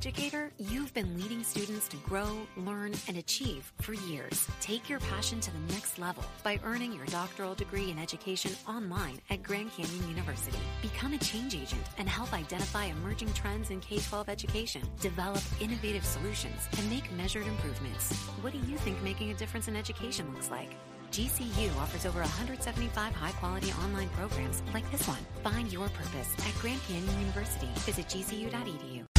Educator, you've been leading students to grow, learn, and achieve for years. Take your passion to the next level by earning your doctoral degree in education online at Grand Canyon University. Become a change agent and help identify emerging trends in K 12 education, develop innovative solutions, and make measured improvements. What do you think making a difference in education looks like? GCU offers over 175 high quality online programs like this one. Find your purpose at Grand Canyon University. Visit gcu.edu.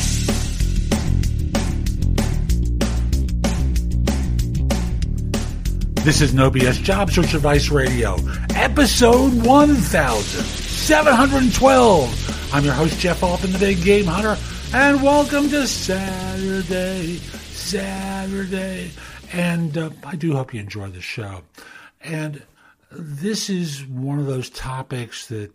This is No BS Job Search Advice Radio, episode 1712. I'm your host, Jeff Altman, the Big Game Hunter, and welcome to Saturday, Saturday. And uh, I do hope you enjoy the show. And this is one of those topics that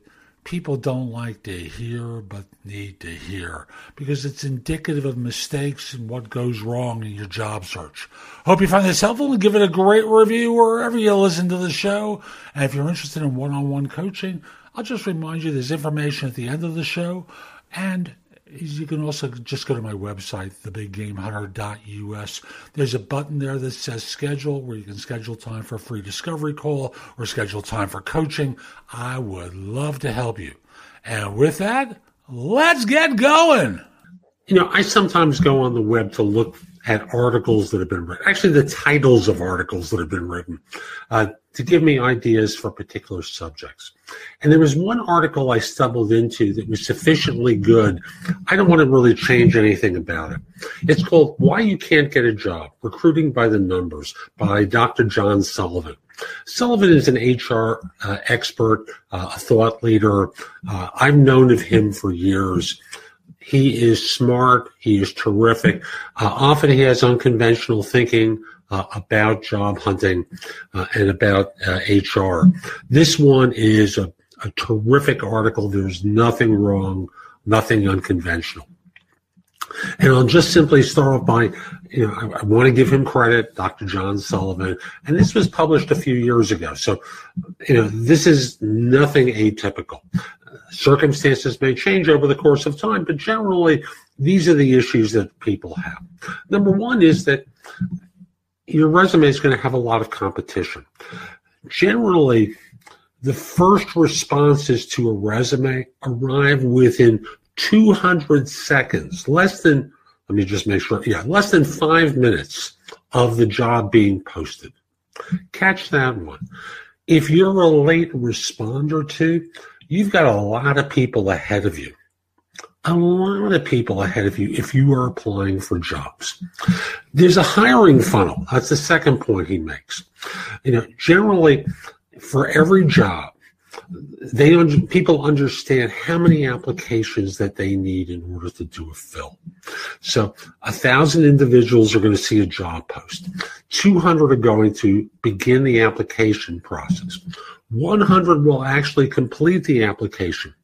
people don't like to hear but need to hear because it's indicative of mistakes and what goes wrong in your job search. Hope you find this helpful and give it a great review wherever you listen to the show. And if you're interested in one on one coaching, I'll just remind you there's information at the end of the show and you can also just go to my website, thebiggamehunter.us. There's a button there that says schedule where you can schedule time for a free discovery call or schedule time for coaching. I would love to help you. And with that, let's get going. You know, I sometimes go on the web to look at articles that have been written, actually, the titles of articles that have been written, uh, to give me ideas for particular subjects. And there was one article I stumbled into that was sufficiently good. I don't want to really change anything about it. It's called Why You Can't Get a Job Recruiting by the Numbers by Dr. John Sullivan. Sullivan is an HR uh, expert, uh, a thought leader. Uh, I've known of him for years. He is smart. He is terrific. Uh, often he has unconventional thinking uh, about job hunting uh, and about HR. Uh, this one is a, a terrific article. There's nothing wrong, nothing unconventional. And I'll just simply start off by, you know, I, I, want to give him credit, Dr. John Sullivan. And this was published a few years ago. So, you know, this is nothing atypical. Circumstances may change over the course of time, but generally, these are the issues that people have. Number one is that your resume is going to have a lot of competition. Generally, the first responses to a resume arrive within 200 seconds, less than, let me just make sure, yeah, less than five minutes of the job being posted. Catch that one. If you're a late responder to, you've got a lot of people ahead of you. A lot of people ahead of you if you are applying for jobs. There's a hiring funnel. That's the second point he makes. You know, generally, for every job, they people understand how many applications that they need in order to do a fill. So a thousand individuals are going to see a job post. 200 are going to begin the application process. 100 will actually complete the application.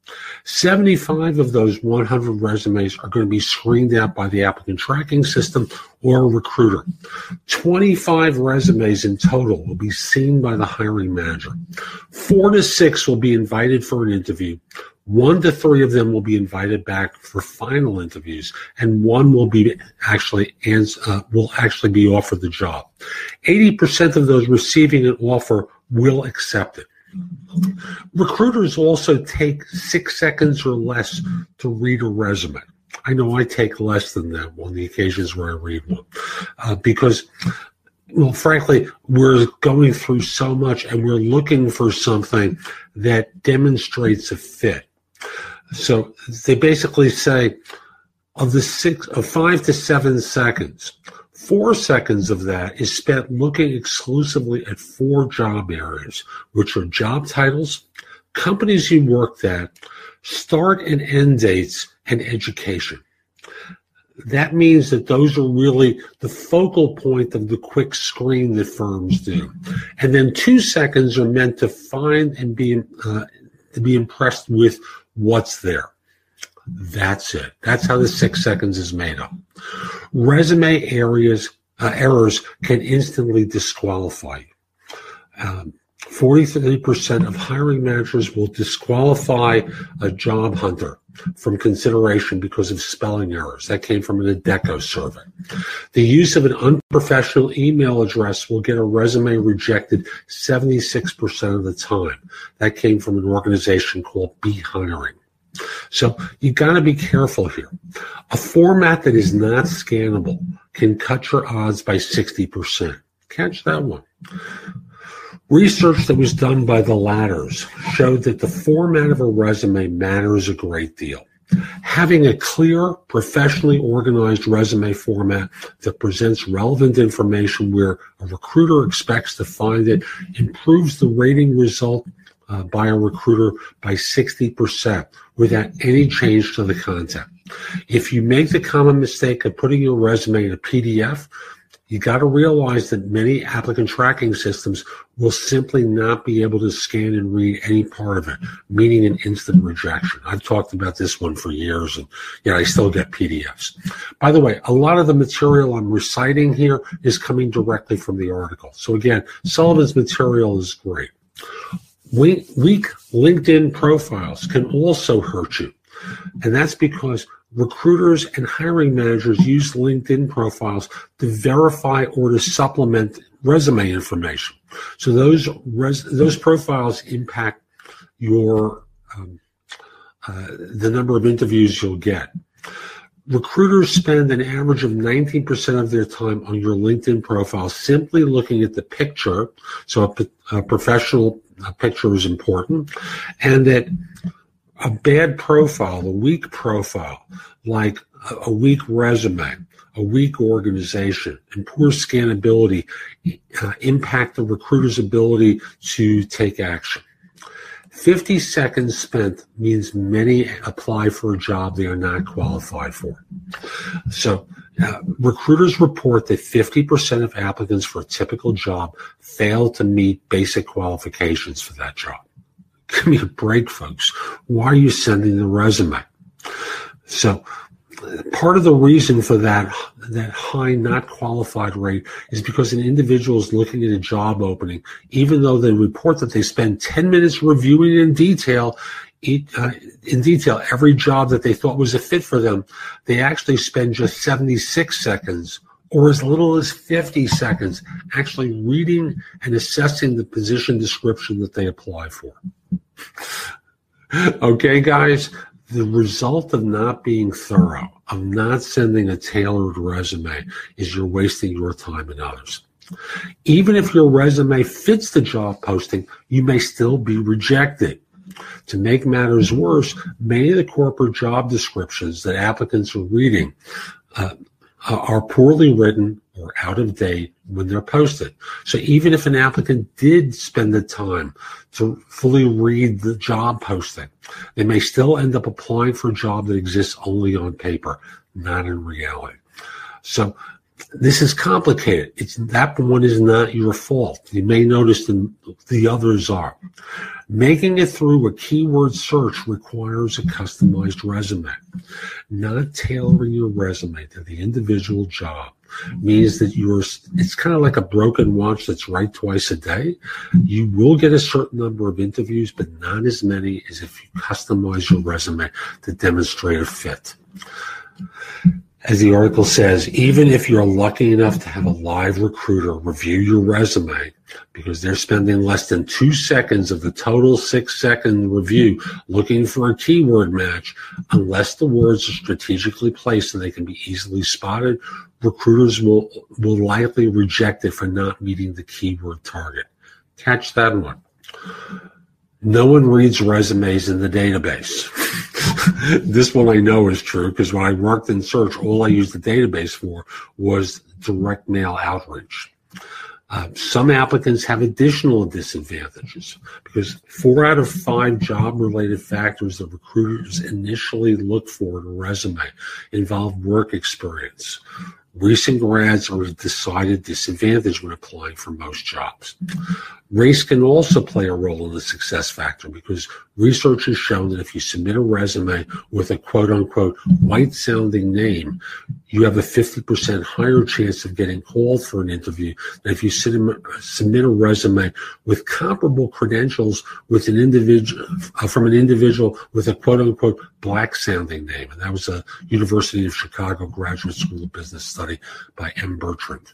75 of those 100 resumes are going to be screened out by the applicant tracking system or a recruiter. 25 resumes in total will be seen by the hiring manager. Four to six will be invited for an interview. One to three of them will be invited back for final interviews, and one will be actually uh, will actually be offered the job. 80% of those receiving an offer will accept it. Recruiters also take six seconds or less to read a resume. I know I take less than that on the occasions where I read one uh, because, well, frankly, we're going through so much and we're looking for something that demonstrates a fit. So they basically say of the six of five to seven seconds, Four seconds of that is spent looking exclusively at four job areas, which are job titles, companies you worked at, start and end dates, and education. That means that those are really the focal point of the quick screen that firms do. And then two seconds are meant to find and be, uh, to be impressed with what's there. That's it. That's how the six seconds is made up. Resume areas uh, errors can instantly disqualify you. Um, 43% of hiring managers will disqualify a job hunter from consideration because of spelling errors. That came from an Adecco survey. The use of an unprofessional email address will get a resume rejected 76% of the time. That came from an organization called Behiring. So you got to be careful here. A format that is not scannable can cut your odds by 60%. Catch that one. Research that was done by the Ladders showed that the format of a resume matters a great deal. Having a clear, professionally organized resume format that presents relevant information where a recruiter expects to find it improves the rating result uh, by a recruiter by 60% without any change to the content. If you make the common mistake of putting your resume in a PDF, you got to realize that many applicant tracking systems will simply not be able to scan and read any part of it, meaning an instant rejection. I've talked about this one for years and yet I still get PDFs. By the way, a lot of the material I'm reciting here is coming directly from the article. So again, Sullivan's material is great. Weak, weak LinkedIn profiles can also hurt you. And that's because recruiters and hiring managers use LinkedIn profiles to verify or to supplement resume information. So those res, those profiles impact your um, uh, the number of interviews you'll get. Recruiters spend an average of 19% of their time on your LinkedIn profile simply looking at the picture. So a, professional a picture is important, and that a bad profile, a weak profile, like a, weak resume, a weak organization, and poor scannability uh, impact the recruiter's ability to take action. 50 seconds spent means many apply for a job they are not qualified for. So, uh, recruiters report that 50% of applicants for a typical job fail to meet basic qualifications for that job. Give me a break, folks. Why are you sending the resume? So, part of the reason for that that high not qualified rate is because an individual is looking at a job opening, even though they report that they spend 10 minutes reviewing in detail uh, in detail every job that they thought was a fit for them, they actually spend just 76 seconds or as little as 50 seconds actually reading and assessing the position description that they apply for. okay, guys, the result of not being thorough, of not sending a tailored resume, is you're wasting your time and others. Even if your resume fits the job posting, you may still be rejected. To make matters worse, many of the corporate job descriptions that applicants are reading uh, Uh, are poorly written or out of date when they're posted. So even if an applicant did spend the time to fully read the job posting, they may still end up applying for a job that exists only on paper, not in reality. So this is complicated. It's that one is not your fault. You may notice the, the others are. Making it through a keyword search requires a customized resume. Not tailoring your resume to the individual job means that you're it's kind of like a broken watch that's right twice a day you will get a certain number of interviews but not as many as if you customize your resume to demonstrate a fit as the article says, even if you're lucky enough to have a live recruiter review your resume, because they're spending less than two seconds of the total six second review looking for a keyword match, unless the words are strategically placed and they can be easily spotted, recruiters will, will likely reject it for not meeting the keyword target. Catch that one. No one reads resumes in the database. this one I know is true because when I worked in search, all I used the database for was direct mail outreach. Uh, some applicants have additional disadvantages because four out of five job related factors that recruiters initially look for in a resume involve work experience. Recent grads are a decided disadvantage when applying for most jobs. Race can also play a role in the success factor because research has shown that if you submit a resume with a quote unquote white sounding name, you have a 50% higher chance of getting called for an interview than if you submit a resume with comparable credentials with an individual uh, from an individual with a quote unquote black sounding name. And that was a University of Chicago Graduate School of Business study by M. Bertrand.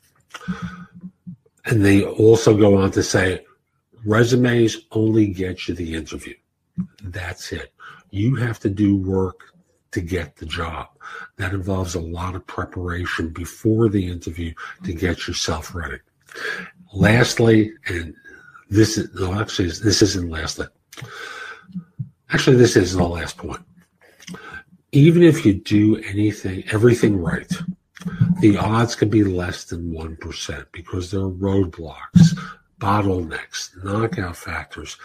And they also go on to say resumes only get you the interview. That's it. You have to do work to get the job. That involves a lot of preparation before the interview to get yourself ready. Lastly, and this is no, actually, this isn't lastly. Actually, this is the last point. Even if you do anything, everything right, the odds can be less than 1% because there are roadblocks, bottlenecks, knockout factors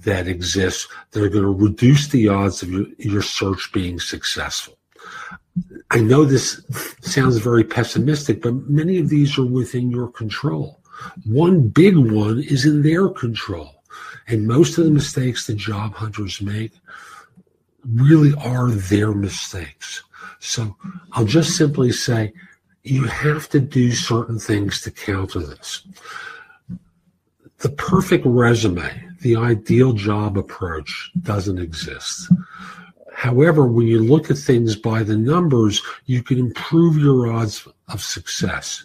that exist that are going to reduce the odds of your, your search being successful. I know this sounds very pessimistic, but many of these are within your control. One big one is in their control. And most of the mistakes that job hunters make really are their mistakes. So I'll just simply say you have to do certain things to counter this. The perfect resume, the ideal job approach doesn't exist. However, when you look at things by the numbers, you can improve your odds of success.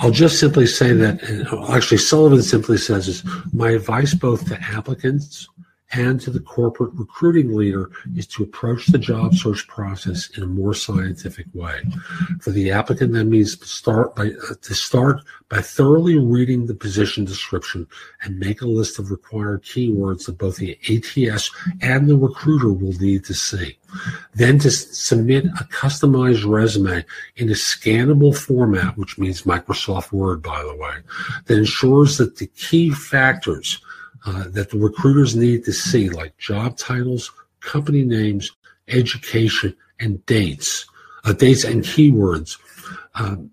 I'll just simply say that, actually, Sullivan simply says is my advice both to applicants and to the corporate recruiting leader is to approach the job search process in a more scientific way. For the applicant, that means to start by uh, to start by thoroughly reading the position description and make a list of required keywords that both the ATS and the recruiter will need to see. Then to submit a customized resume in a scannable format, which means Microsoft Word, by the way, that ensures that the key factors uh, that the recruiters need to see, like job titles, company names, education, and dates, uh, dates and keywords, um,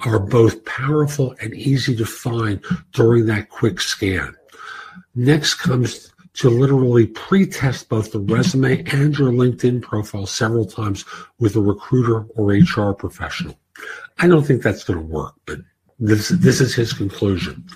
are both powerful and easy to find during that quick scan. Next comes to literally pre-test both the resume and your LinkedIn profile several times with a recruiter or HR professional. I don't think that's going to work, but this this is his conclusion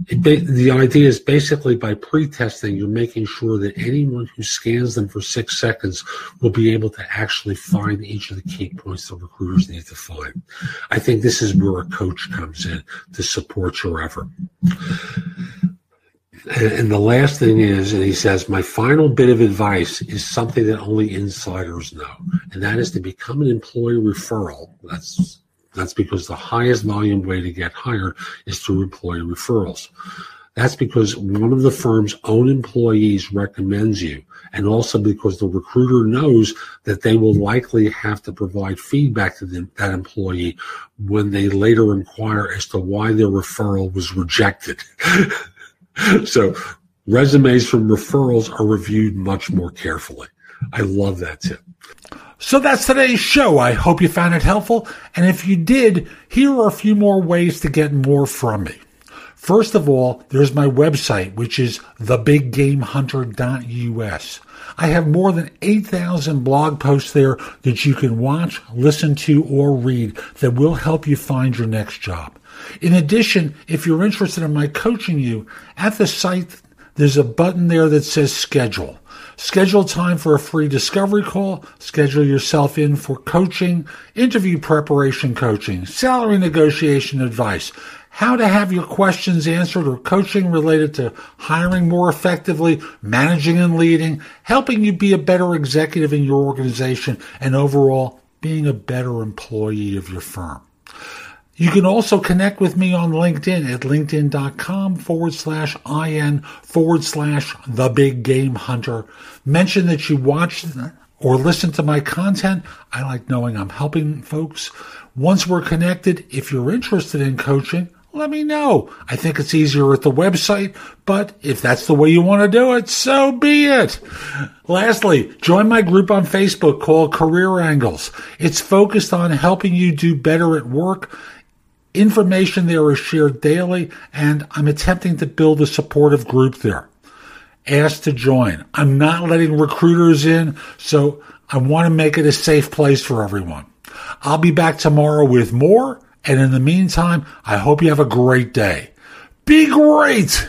the idea is basically by pre-testing, you're making sure that anyone who scans them for six seconds will be able to actually find each of the key points that recruiters need to find. I think this is where a coach comes in to support your effort. And the last thing is, and he says, my final bit of advice is something that only insiders know, and that is to become an employee referral. That's that's because the highest volume way to get hired is through employee referrals. That's because one of the firm's own employees recommends you, and also because the recruiter knows that they will likely have to provide feedback to that employee when they later inquire as to why their referral was rejected. so resumes from referrals are reviewed much more carefully. I love that tip. So that's today's show. I hope you found it helpful. And if you did, here are a few more ways to get more from me. First of all, there's my website, which is thebiggamehunter.us. I have more than 8,000 blog posts there that you can watch, listen to, or read that will help you find your next job. In addition, if you're interested in my coaching you, at the site, there's a button there that says schedule. Schedule time for a free discovery call. Schedule yourself in for coaching, interview preparation coaching, salary negotiation advice, how to have your questions answered or coaching related to hiring more effectively, managing and leading, helping you be a better executive in your organization, and overall being a better employee of your firm. You can also connect with me on LinkedIn at linkedin.com forward slash IN forward slash the big game hunter. Mention that you watched or listened to my content. I like knowing I'm helping folks. Once we're connected, if you're interested in coaching, let me know. I think it's easier at the website, but if that's the way you want to do it, so be it. Lastly, join my group on Facebook called Career Angles. It's focused on helping you do better at work. Information there is shared daily, and I'm attempting to build a supportive group there. Ask to join. I'm not letting recruiters in, so I want to make it a safe place for everyone. I'll be back tomorrow with more. And in the meantime, I hope you have a great day. Be great!